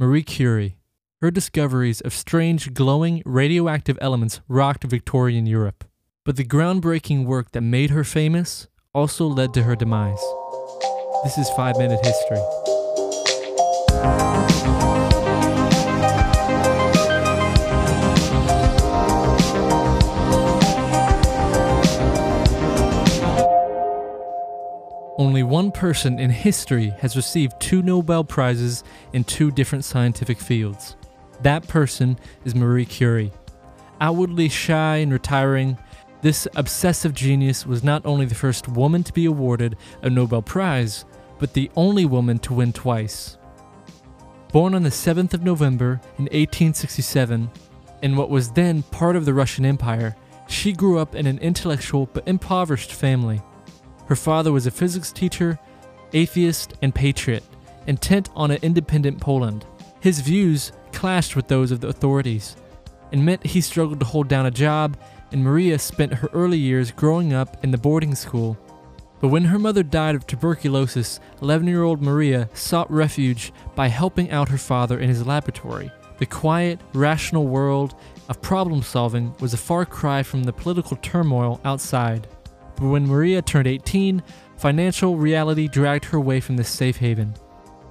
Marie Curie. Her discoveries of strange glowing radioactive elements rocked Victorian Europe. But the groundbreaking work that made her famous also led to her demise. This is 5 Minute History. Only one person in history has received two Nobel Prizes in two different scientific fields. That person is Marie Curie. Outwardly shy and retiring, this obsessive genius was not only the first woman to be awarded a Nobel Prize, but the only woman to win twice. Born on the 7th of November in 1867, in what was then part of the Russian Empire, she grew up in an intellectual but impoverished family. Her father was a physics teacher, atheist, and patriot, intent on an independent Poland. His views clashed with those of the authorities and meant he struggled to hold down a job, and Maria spent her early years growing up in the boarding school. But when her mother died of tuberculosis, 11 year old Maria sought refuge by helping out her father in his laboratory. The quiet, rational world of problem solving was a far cry from the political turmoil outside. But when Maria turned 18, financial reality dragged her away from this safe haven.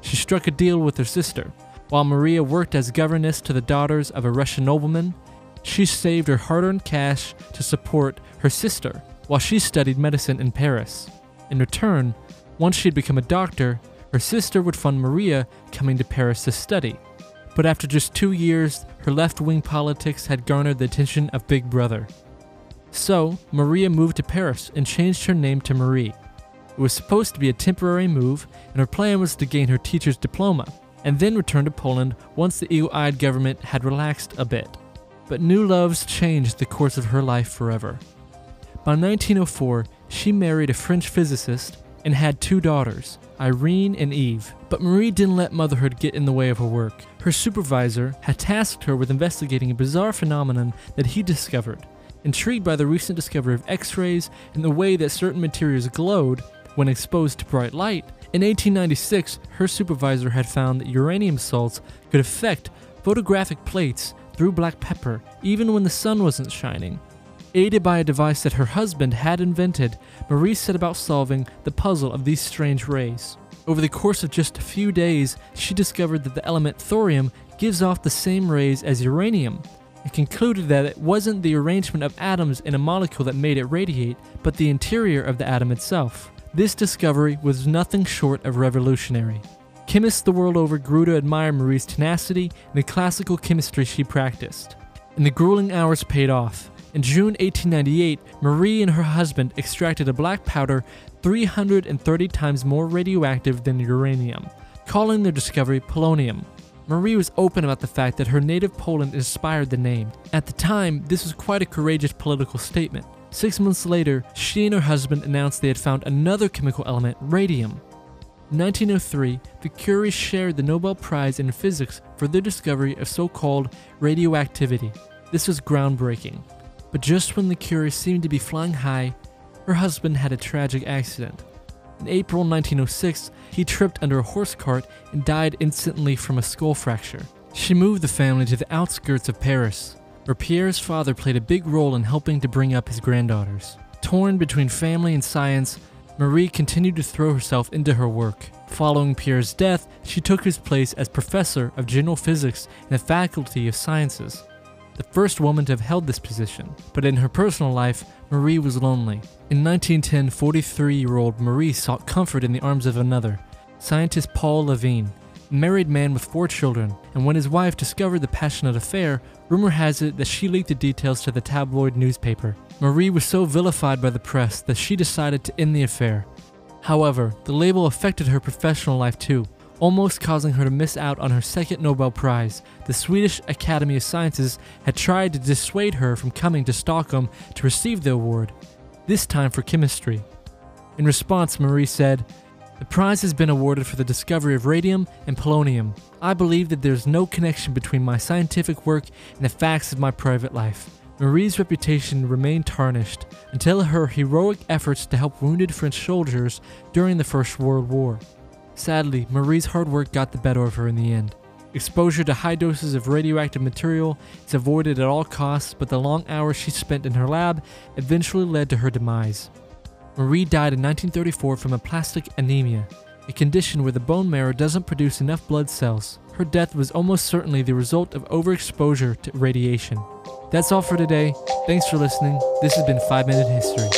She struck a deal with her sister. While Maria worked as governess to the daughters of a Russian nobleman, she saved her hard earned cash to support her sister while she studied medicine in Paris. In return, once she had become a doctor, her sister would fund Maria coming to Paris to study. But after just two years, her left wing politics had garnered the attention of Big Brother. So, Maria moved to Paris and changed her name to Marie. It was supposed to be a temporary move, and her plan was to gain her teacher's diploma, and then return to Poland once the eagle eyed government had relaxed a bit. But new loves changed the course of her life forever. By 1904, she married a French physicist and had two daughters, Irene and Eve. But Marie didn't let motherhood get in the way of her work. Her supervisor had tasked her with investigating a bizarre phenomenon that he discovered Intrigued by the recent discovery of X rays and the way that certain materials glowed when exposed to bright light, in 1896 her supervisor had found that uranium salts could affect photographic plates through black pepper even when the sun wasn't shining. Aided by a device that her husband had invented, Marie set about solving the puzzle of these strange rays. Over the course of just a few days, she discovered that the element thorium gives off the same rays as uranium, and concluded that it wasn't the arrangement of atoms in a molecule that made it radiate, but the interior of the atom itself. This discovery was nothing short of revolutionary. Chemists the world over grew to admire Marie's tenacity and the classical chemistry she practiced. And the grueling hours paid off. In June 1898, Marie and her husband extracted a black powder 330 times more radioactive than uranium, calling their discovery polonium. Marie was open about the fact that her native Poland inspired the name. At the time, this was quite a courageous political statement. Six months later, she and her husband announced they had found another chemical element, radium. In 1903, the Curies shared the Nobel Prize in Physics for their discovery of so called radioactivity. This was groundbreaking. But just when the Curies seemed to be flying high, her husband had a tragic accident. In April 1906, he tripped under a horse cart and died instantly from a skull fracture. She moved the family to the outskirts of Paris, where Pierre's father played a big role in helping to bring up his granddaughters. Torn between family and science, Marie continued to throw herself into her work. Following Pierre's death, she took his place as professor of general physics in the Faculty of Sciences the first woman to have held this position. But in her personal life, Marie was lonely. In 1910, 43 year old Marie sought comfort in the arms of another, scientist Paul Langevin, a married man with four children, and when his wife discovered the passionate affair, rumor has it that she leaked the details to the tabloid newspaper. Marie was so vilified by the press that she decided to end the affair. However, the label affected her professional life too almost causing her to miss out on her second Nobel Prize. The Swedish Academy of Sciences had tried to dissuade her from coming to Stockholm to receive the award, this time for chemistry. In response, Marie said, The prize has been awarded for the discovery of radium and polonium. I believe that there is no connection between my scientific work and the facts of my private life. Marie's reputation remained tarnished until her heroic efforts to help wounded French soldiers during the First World War. Sadly, Marie's hard work got the better of her in the end. Exposure to high doses of radioactive material is avoided at all costs, but the long hours she spent in her lab eventually led to her demise. Marie died in 1934 from aplastic anemia, a condition where the bone marrow doesn't produce enough blood cells. Her death was almost certainly the result of overexposure to radiation. That's all for today. Thanks for listening. This has been 5 Minute History.